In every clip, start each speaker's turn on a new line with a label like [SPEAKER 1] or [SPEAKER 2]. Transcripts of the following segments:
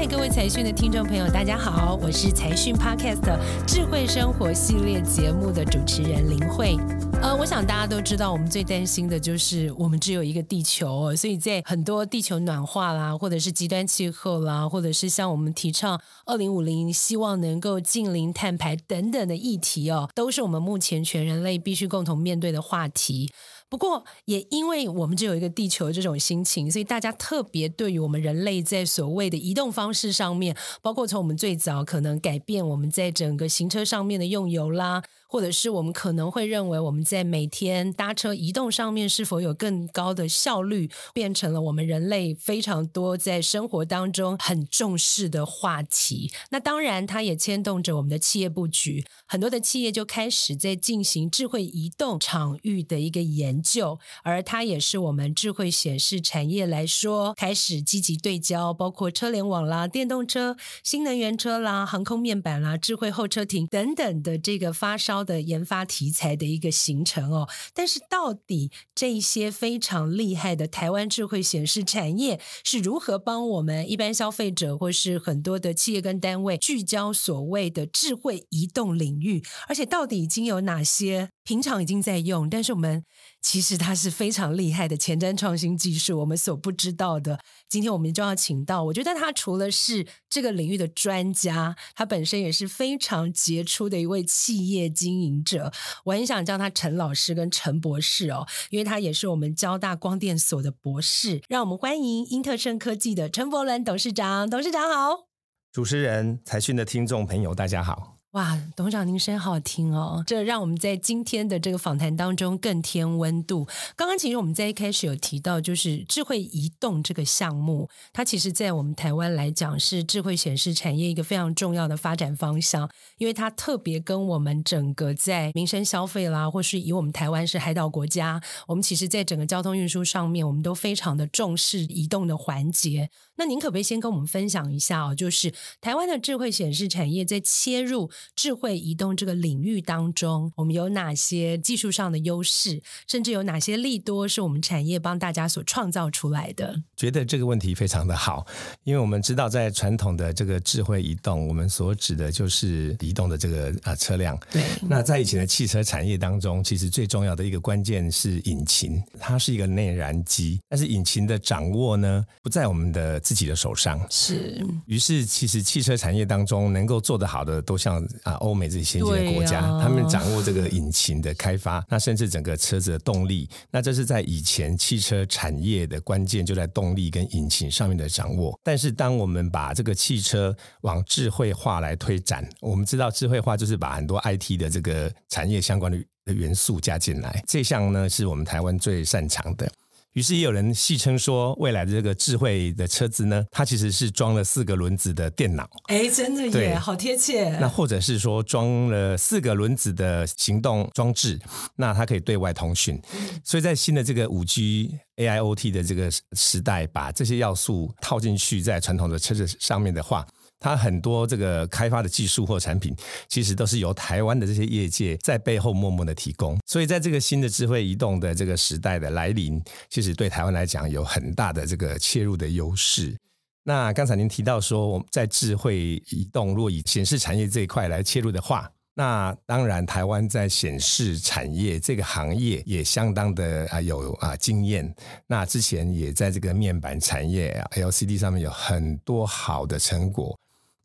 [SPEAKER 1] 嗨，各位财讯的听众朋友，大家好，我是财讯 Podcast 智慧生活系列节目的主持人林慧。呃，我想大家都知道，我们最担心的就是我们只有一个地球，所以在很多地球暖化啦，或者是极端气候啦，或者是像我们提倡二零五零，希望能够净零碳排等等的议题哦，都是我们目前全人类必须共同面对的话题。不过，也因为我们只有一个地球这种心情，所以大家特别对于我们人类在所谓的移动方式上面，包括从我们最早可能改变我们在整个行车上面的用油啦。或者是我们可能会认为我们在每天搭车移动上面是否有更高的效率，变成了我们人类非常多在生活当中很重视的话题。那当然，它也牵动着我们的企业布局，很多的企业就开始在进行智慧移动场域的一个研究，而它也是我们智慧显示产业来说开始积极对焦，包括车联网啦、电动车、新能源车啦、航空面板啦、智慧候车亭等等的这个发烧。的研发题材的一个形成哦，但是到底这些非常厉害的台湾智慧显示产业是如何帮我们一般消费者或是很多的企业跟单位聚焦所谓的智慧移动领域？而且到底已经有哪些平常已经在用，但是我们其实它是非常厉害的前瞻创新技术，我们所不知道的。今天我们就要请到，我觉得他除了是这个领域的专家，他本身也是非常杰出的一位企业经营者。我很想叫他陈老师跟陈博士哦，因为他也是我们交大光电所的博士。让我们欢迎英特盛科技的陈柏伦董事长。董事长好，
[SPEAKER 2] 主持人、财讯的听众朋友，大家好。
[SPEAKER 1] 哇，董事长您声音好听哦，这让我们在今天的这个访谈当中更添温度。刚刚其实我们在一开始有提到，就是智慧移动这个项目，它其实在我们台湾来讲是智慧显示产业一个非常重要的发展方向，因为它特别跟我们整个在民生消费啦，或是以我们台湾是海岛国家，我们其实在整个交通运输上面，我们都非常的重视移动的环节。那您可不可以先跟我们分享一下哦，就是台湾的智慧显示产业在切入智慧移动这个领域当中，我们有哪些技术上的优势，甚至有哪些利多是我们产业帮大家所创造出来的？
[SPEAKER 2] 觉得这个问题非常的好，因为我们知道在传统的这个智慧移动，我们所指的就是移动的这个啊车辆。
[SPEAKER 1] 对。
[SPEAKER 2] 那在以前的汽车产业当中，其实最重要的一个关键是引擎，它是一个内燃机，但是引擎的掌握呢，不在我们的。自己的手上
[SPEAKER 1] 是，
[SPEAKER 2] 于是其实汽车产业当中能够做得好的，都像啊欧美这些先进的国家，他们掌握这个引擎的开发，那甚至整个车子的动力，那这是在以前汽车产业的关键就在动力跟引擎上面的掌握。但是当我们把这个汽车往智慧化来推展，我们知道智慧化就是把很多 IT 的这个产业相关的元素加进来，这项呢是我们台湾最擅长的。于是也有人戏称说，未来的这个智慧的车子呢，它其实是装了四个轮子的电脑。
[SPEAKER 1] 哎，真的耶，好贴切。
[SPEAKER 2] 那或者是说装了四个轮子的行动装置，那它可以对外通讯。所以在新的这个五 G AIoT 的这个时代，把这些要素套进去在传统的车子上面的话。它很多这个开发的技术或产品，其实都是由台湾的这些业界在背后默默的提供。所以在这个新的智慧移动的这个时代的来临，其实对台湾来讲有很大的这个切入的优势。那刚才您提到说，我们在智慧移动，若以显示产业这一块来切入的话，那当然台湾在显示产业这个行业也相当的啊有啊经验。那之前也在这个面板产业 LCD 上面有很多好的成果。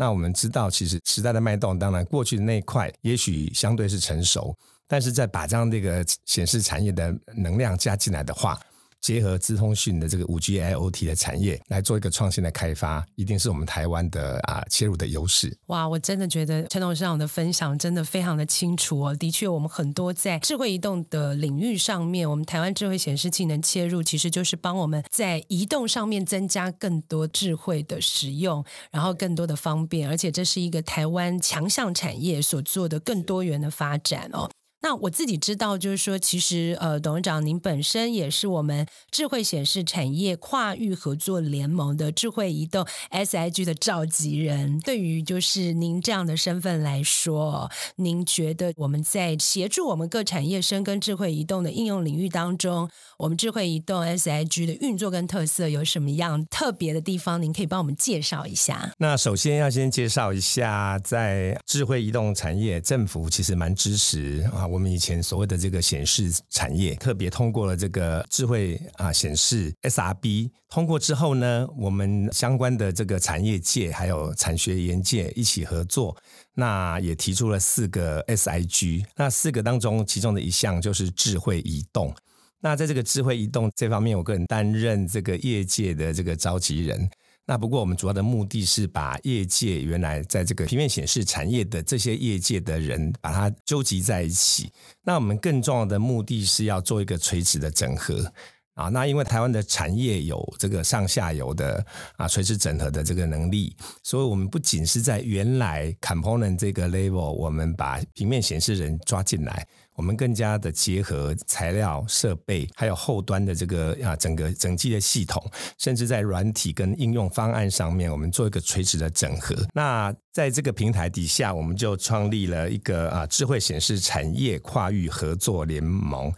[SPEAKER 2] 那我们知道，其实时代的脉动，当然过去的那一块也许相对是成熟，但是在把这样这个显示产业的能量加进来的话。结合资通讯的这个五 G IoT 的产业来做一个创新的开发，一定是我们台湾的啊切入的优势。
[SPEAKER 1] 哇，我真的觉得陈董事长的分享真的非常的清楚哦。的确，我们很多在智慧移动的领域上面，我们台湾智慧显示器能切入，其实就是帮我们在移动上面增加更多智慧的使用，然后更多的方便，而且这是一个台湾强项产业所做的更多元的发展哦。那我自己知道，就是说，其实呃，董事长您本身也是我们智慧显示产业跨域合作联盟的智慧移动 SIG 的召集人。对于就是您这样的身份来说，您觉得我们在协助我们各产业深耕智慧移动的应用领域当中，我们智慧移动 SIG 的运作跟特色有什么样特别的地方？您可以帮我们介绍一下。
[SPEAKER 2] 那首先要先介绍一下，在智慧移动产业，政府其实蛮支持啊。我们以前所谓的这个显示产业，特别通过了这个智慧啊显示 SRB 通过之后呢，我们相关的这个产业界还有产学研界一起合作，那也提出了四个 SIG，那四个当中其中的一项就是智慧移动。那在这个智慧移动这方面，我个人担任这个业界的这个召集人。那不过，我们主要的目的是把业界原来在这个平面显示产业的这些业界的人，把它纠集在一起。那我们更重要的目的是要做一个垂直的整合啊。那因为台湾的产业有这个上下游的啊垂直整合的这个能力，所以我们不仅是在原来 component 这个 level，我们把平面显示人抓进来。我们更加的结合材料、设备，还有后端的这个啊整个整机的系统，甚至在软体跟应用方案上面，我们做一个垂直的整合。那在这个平台底下，我们就创立了一个啊智慧显示产业跨域合作联盟。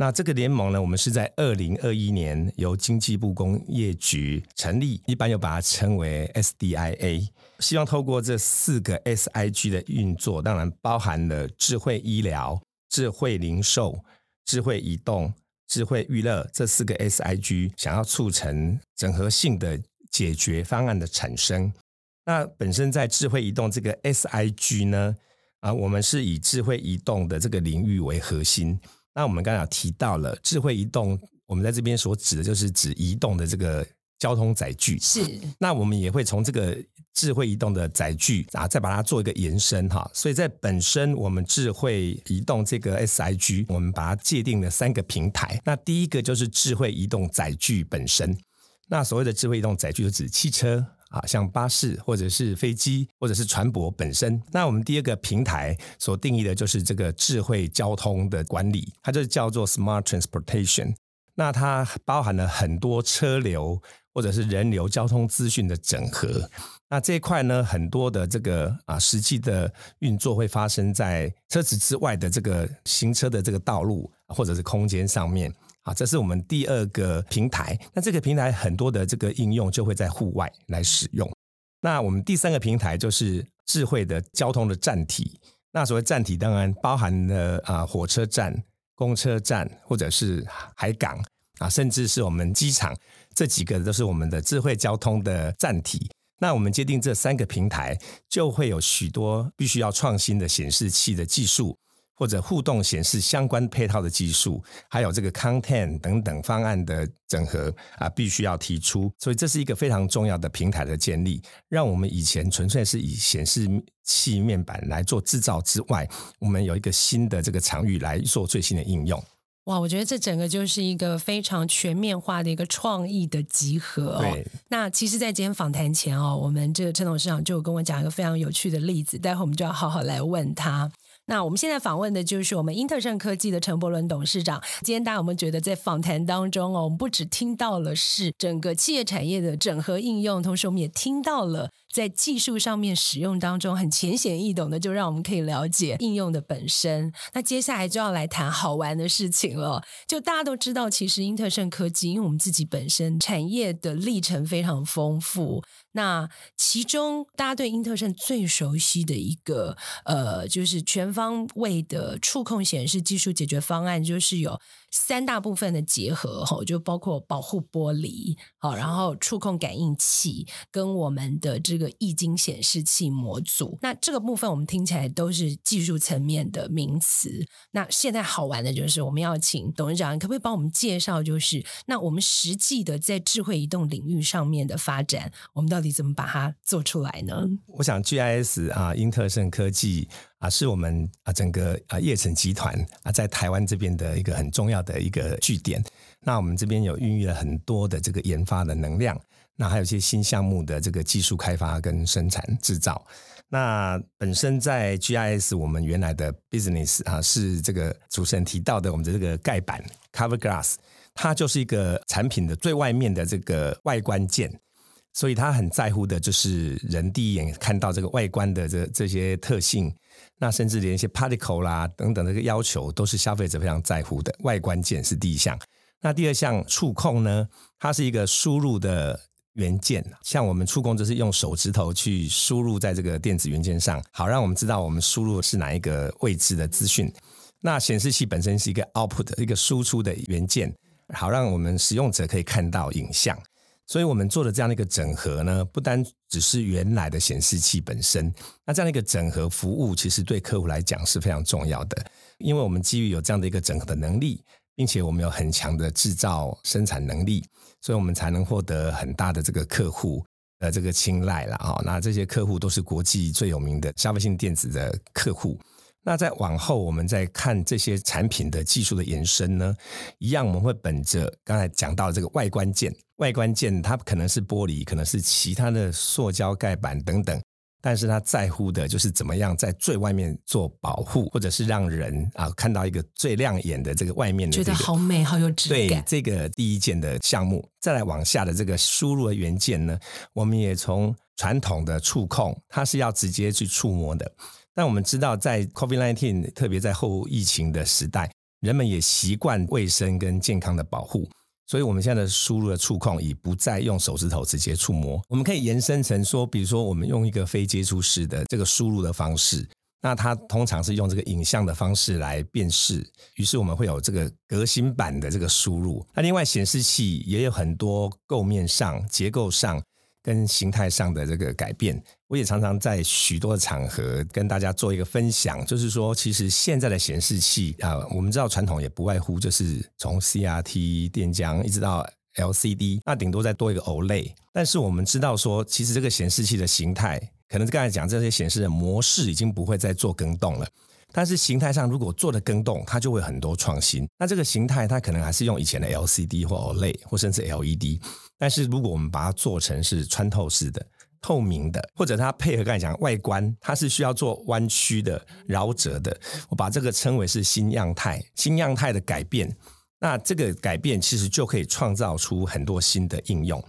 [SPEAKER 2] 那这个联盟呢，我们是在二零二一年由经济部工业局成立，一般又把它称为 SDIA，希望透过这四个 SIG 的运作，当然包含了智慧医疗。智慧零售、智慧移动、智慧娱乐这四个 SIG 想要促成整合性的解决方案的产生。那本身在智慧移动这个 SIG 呢，啊，我们是以智慧移动的这个领域为核心。那我们刚才提到了智慧移动，我们在这边所指的就是指移动的这个交通载具。
[SPEAKER 1] 是。那
[SPEAKER 2] 我们也会从这个。智慧移动的载具啊，再把它做一个延伸哈，所以在本身我们智慧移动这个 SIG，我们把它界定了三个平台。那第一个就是智慧移动载具本身。那所谓的智慧移动载具，就指汽车啊，像巴士或者是飞机或者是船舶本身。那我们第二个平台所定义的就是这个智慧交通的管理，它就叫做 Smart Transportation。那它包含了很多车流或者是人流交通资讯的整合。那这一块呢，很多的这个啊，实际的运作会发生在车子之外的这个行车的这个道路或者是空间上面啊，这是我们第二个平台。那这个平台很多的这个应用就会在户外来使用。那我们第三个平台就是智慧的交通的站体。那所谓站体，当然包含了啊火车站、公车站或者是海港啊，甚至是我们机场，这几个都是我们的智慧交通的站体。那我们界定这三个平台，就会有许多必须要创新的显示器的技术，或者互动显示相关配套的技术，还有这个 content 等等方案的整合啊，必须要提出。所以这是一个非常重要的平台的建立，让我们以前纯粹是以显示器面板来做制造之外，我们有一个新的这个场域来做最新的应用。
[SPEAKER 1] 哇，我觉得这整个就是一个非常全面化的一个创意的集合哦。
[SPEAKER 2] 对。
[SPEAKER 1] 那其实，在今天访谈前哦，我们这个陈董事长就跟我讲一个非常有趣的例子，待会我们就要好好来问他。那我们现在访问的就是我们英特盛科技的陈伯伦董事长。今天大家有没有觉得在访谈当中哦，我们不只听到了是整个企业产业的整合应用，同时我们也听到了。在技术上面使用当中很浅显易懂的，就让我们可以了解应用的本身。那接下来就要来谈好玩的事情了。就大家都知道，其实英特盛科技，因为我们自己本身产业的历程非常丰富。那其中大家对英特盛最熟悉的一个呃，就是全方位的触控显示技术解决方案，就是有。三大部分的结合，哈，就包括保护玻璃，好，然后触控感应器跟我们的这个液晶显示器模组。那这个部分我们听起来都是技术层面的名词。那现在好玩的就是，我们要请董事长，可不可以帮我们介绍，就是那我们实际的在智慧移动领域上面的发展，我们到底怎么把它做出来呢？
[SPEAKER 2] 我想 GIS 啊，英特盛科技。啊，是我们啊整个啊叶城集团啊在台湾这边的一个很重要的一个据点。那我们这边有孕育了很多的这个研发的能量。那还有一些新项目的这个技术开发跟生产制造。那本身在 GIS 我们原来的 business 啊，是这个主持人提到的我们的这个盖板 cover glass，它就是一个产品的最外面的这个外观件，所以他很在乎的就是人第一眼看到这个外观的这这些特性，那甚至连一些 particle 啦等等这个要求都是消费者非常在乎的。外观件是第一项，那第二项触控呢，它是一个输入的。元件，像我们触控就是用手指头去输入在这个电子元件上，好让我们知道我们输入是哪一个位置的资讯。那显示器本身是一个 output，一个输出的元件，好让我们使用者可以看到影像。所以我们做的这样的一个整合呢，不单只是原来的显示器本身，那这样的一个整合服务，其实对客户来讲是非常重要的，因为我们基于有这样的一个整合的能力。并且我们有很强的制造生产能力，所以我们才能获得很大的这个客户的这个青睐了啊。那这些客户都是国际最有名的消费性电子的客户。那在往后我们再看这些产品的技术的延伸呢，一样我们会本着刚才讲到这个外观件，外观件它可能是玻璃，可能是其他的塑胶盖板等等。但是他在乎的就是怎么样在最外面做保护，或者是让人啊看到一个最亮眼的这个外面的、这个，觉
[SPEAKER 1] 得好美好有质感。
[SPEAKER 2] 对这个第一件的项目，再来往下的这个输入的元件呢，我们也从传统的触控，它是要直接去触摸的。但我们知道，在 COVID-19，特别在后疫情的时代，人们也习惯卫生跟健康的保护。所以，我们现在的输入的触控已不再用手指头直接触摸，我们可以延伸成说，比如说，我们用一个非接触式的这个输入的方式，那它通常是用这个影像的方式来辨识，于是我们会有这个革新版的这个输入。那另外，显示器也有很多构面上、结构上。跟形态上的这个改变，我也常常在许多的场合跟大家做一个分享，就是说，其实现在的显示器啊，我们知道传统也不外乎就是从 CRT 电浆一直到 LCD，那顶多再多一个 OLED。但是我们知道说，其实这个显示器的形态，可能刚才讲这些显示的模式已经不会再做更动了。但是形态上如果做的更动，它就会很多创新。那这个形态它可能还是用以前的 LCD 或 OLED 或甚至 LED。但是如果我们把它做成是穿透式的、透明的，或者它配合刚才讲外观，它是需要做弯曲的、饶折的，我把这个称为是新样态。新样态的改变，那这个改变其实就可以创造出很多新的应用。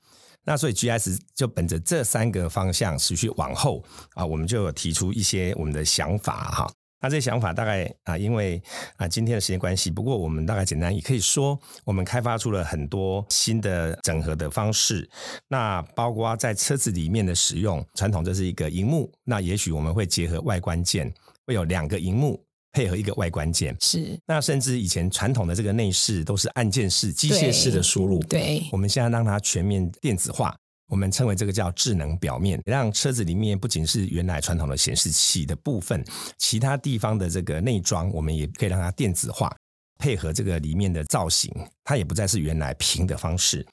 [SPEAKER 2] 那所以 G S 就本着这三个方向持续往后啊，我们就有提出一些我们的想法哈。那这些想法大概啊，因为啊今天的时间关系，不过我们大概简单也可以说，我们开发出了很多新的整合的方式。那包括在车子里面的使用，传统这是一个荧幕，那也许我们会结合外观键，会有两个荧幕配合一个外观键。
[SPEAKER 1] 是。那
[SPEAKER 2] 甚至以前传统的这个内饰都是按键式、机械式的输入，
[SPEAKER 1] 对，
[SPEAKER 2] 我们现在让它全面电子化。我们称为这个叫智能表面，让车子里面不仅是原来传统的显示器的部分，其他地方的这个内装，我们也可以让它电子化，配合这个里面的造型，它也不再是原来平的方式。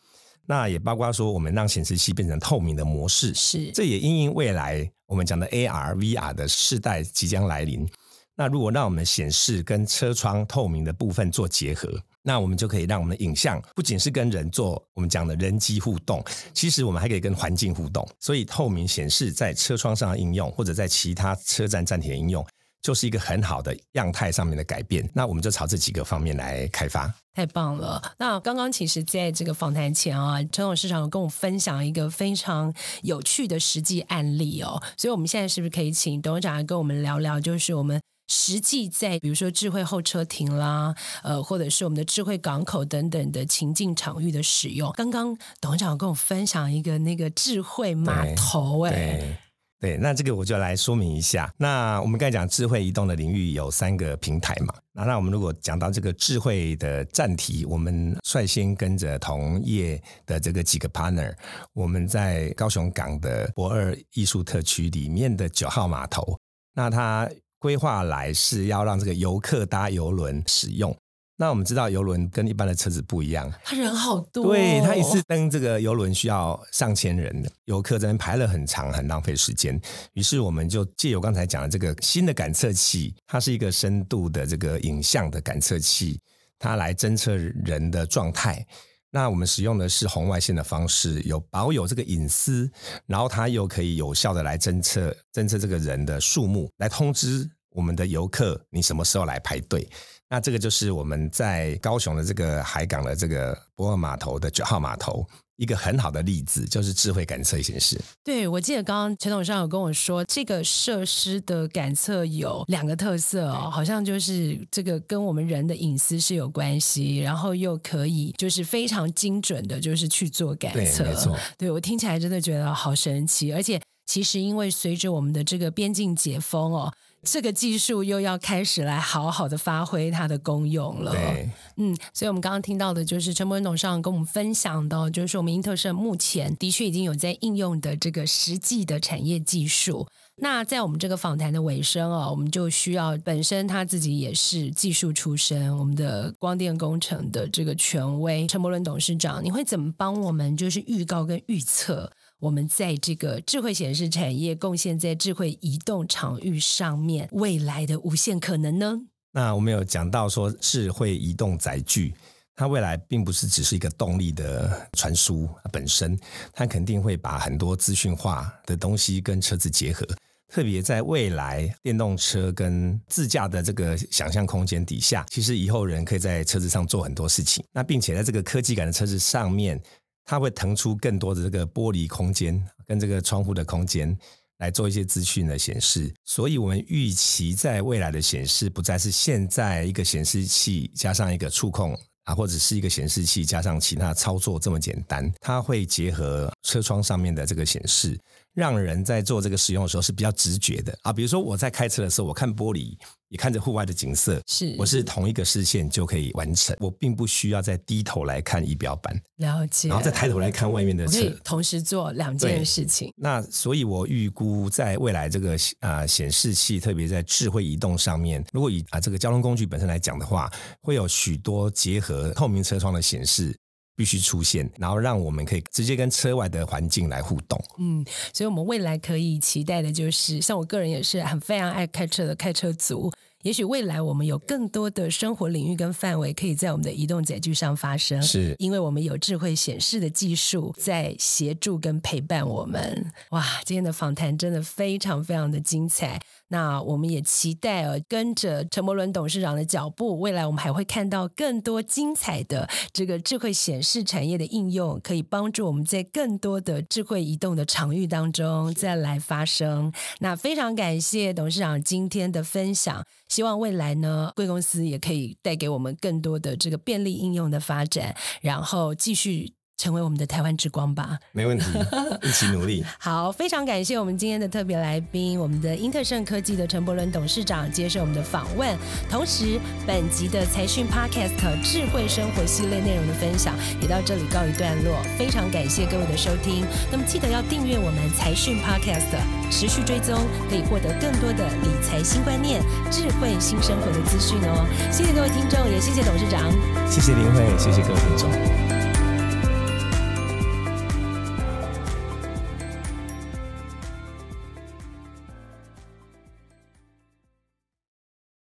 [SPEAKER 2] 那也包括说，我们让显示器变成透明的模式，
[SPEAKER 1] 是，
[SPEAKER 2] 这也因应未来我们讲的 AR、VR 的世代即将来临。那如果让我们显示跟车窗透明的部分做结合。那我们就可以让我们的影像不仅是跟人做我们讲的人机互动，其实我们还可以跟环境互动。所以透明显示在车窗上的应用，或者在其他车站站体的应用，就是一个很好的样态上面的改变。那我们就朝这几个方面来开发。
[SPEAKER 1] 太棒了！那刚刚其实在这个访谈前啊，陈董事长有跟我分享一个非常有趣的实际案例哦。所以我们现在是不是可以请董事长来跟我们聊聊，就是我们。实际在比如说智慧候车亭啦，呃，或者是我们的智慧港口等等的情境场域的使用。刚刚董事长跟我分享一个那个智慧码头，哎，
[SPEAKER 2] 对，那这个我就来说明一下。那我们刚才讲智慧移动的领域有三个平台嘛，那那我们如果讲到这个智慧的站体，我们率先跟着同业的这个几个 partner，我们在高雄港的博二艺术特区里面的九号码头，那它。规划来是要让这个游客搭游轮使用。那我们知道游轮跟一般的车子不一样，
[SPEAKER 1] 他人好多哦。
[SPEAKER 2] 对，他一次登这个游轮需要上千人的游客，这边排了很长，很浪费时间。于是我们就借由刚才讲的这个新的感测器，它是一个深度的这个影像的感测器，它来侦测人的状态。那我们使用的是红外线的方式，有保有这个隐私，然后它又可以有效的来侦测侦测这个人的数目，来通知我们的游客你什么时候来排队。那这个就是我们在高雄的这个海港的这个驳二码头的九号码头一个很好的例子，就是智慧感测显示。
[SPEAKER 1] 对，我记得刚刚陈董事长有跟我说，这个设施的感测有两个特色哦，好像就是这个跟我们人的隐私是有关系，然后又可以就是非常精准的，就是去做感测。
[SPEAKER 2] 对，没错。
[SPEAKER 1] 对，我听起来真的觉得好神奇，而且其实因为随着我们的这个边境解封哦。这个技术又要开始来好好的发挥它的功用了。
[SPEAKER 2] 对，
[SPEAKER 1] 嗯，所以我们刚刚听到的就是陈柏伦董事长跟我们分享的，就是我们英特盛目前的确已经有在应用的这个实际的产业技术。那在我们这个访谈的尾声哦，我们就需要本身他自己也是技术出身，我们的光电工程的这个权威陈伯伦董事长，你会怎么帮我们就是预告跟预测？我们在这个智慧显示产业贡献在智慧移动场域上面未来的无限可能呢？
[SPEAKER 2] 那我们有讲到说，智慧移动载具，它未来并不是只是一个动力的传输本身，它肯定会把很多资讯化的东西跟车子结合。特别在未来电动车跟自驾的这个想象空间底下，其实以后人可以在车子上做很多事情。那并且在这个科技感的车子上面。它会腾出更多的这个玻璃空间跟这个窗户的空间来做一些资讯的显示，所以我们预期在未来的显示不再是现在一个显示器加上一个触控啊，或者是一个显示器加上其他操作这么简单，它会结合车窗上面的这个显示。让人在做这个使用的时候是比较直觉的啊，比如说我在开车的时候，我看玻璃，也看着户外的景色，
[SPEAKER 1] 是
[SPEAKER 2] 我是同一个视线就可以完成，我并不需要再低头来看仪表板，
[SPEAKER 1] 了解，
[SPEAKER 2] 然后再抬头来看外面的车，
[SPEAKER 1] 同时做两件事情。
[SPEAKER 2] 那所以，我预估在未来这个啊显示器，特别在智慧移动上面，如果以啊这个交通工具本身来讲的话，会有许多结合透明车窗的显示。必须出现，然后让我们可以直接跟车外的环境来互动。
[SPEAKER 1] 嗯，所以我们未来可以期待的就是，像我个人也是很非常爱开车的开车族。也许未来我们有更多的生活领域跟范围可以在我们的移动载具上发生，
[SPEAKER 2] 是因
[SPEAKER 1] 为我们有智慧显示的技术在协助跟陪伴我们。哇，今天的访谈真的非常非常的精彩。那我们也期待呃，跟着陈伯伦董事长的脚步，未来我们还会看到更多精彩的这个智慧显示产业的应用，可以帮助我们在更多的智慧移动的场域当中再来发生。那非常感谢董事长今天的分享。希望未来呢，贵公司也可以带给我们更多的这个便利应用的发展，然后继续。成为我们的台湾之光吧，
[SPEAKER 2] 没问题，一起努力。
[SPEAKER 1] 好，非常感谢我们今天的特别来宾，我们的英特盛科技的陈伯伦董事长接受我们的访问。同时，本集的财讯 Podcast 智慧生活系列内容的分享也到这里告一段落。非常感谢各位的收听，那么记得要订阅我们财讯 Podcast，持续追踪，可以获得更多的理财新观念、智慧新生活的资讯哦。谢谢各位听众，也谢谢董事长，
[SPEAKER 2] 谢谢林慧，谢谢各位听众。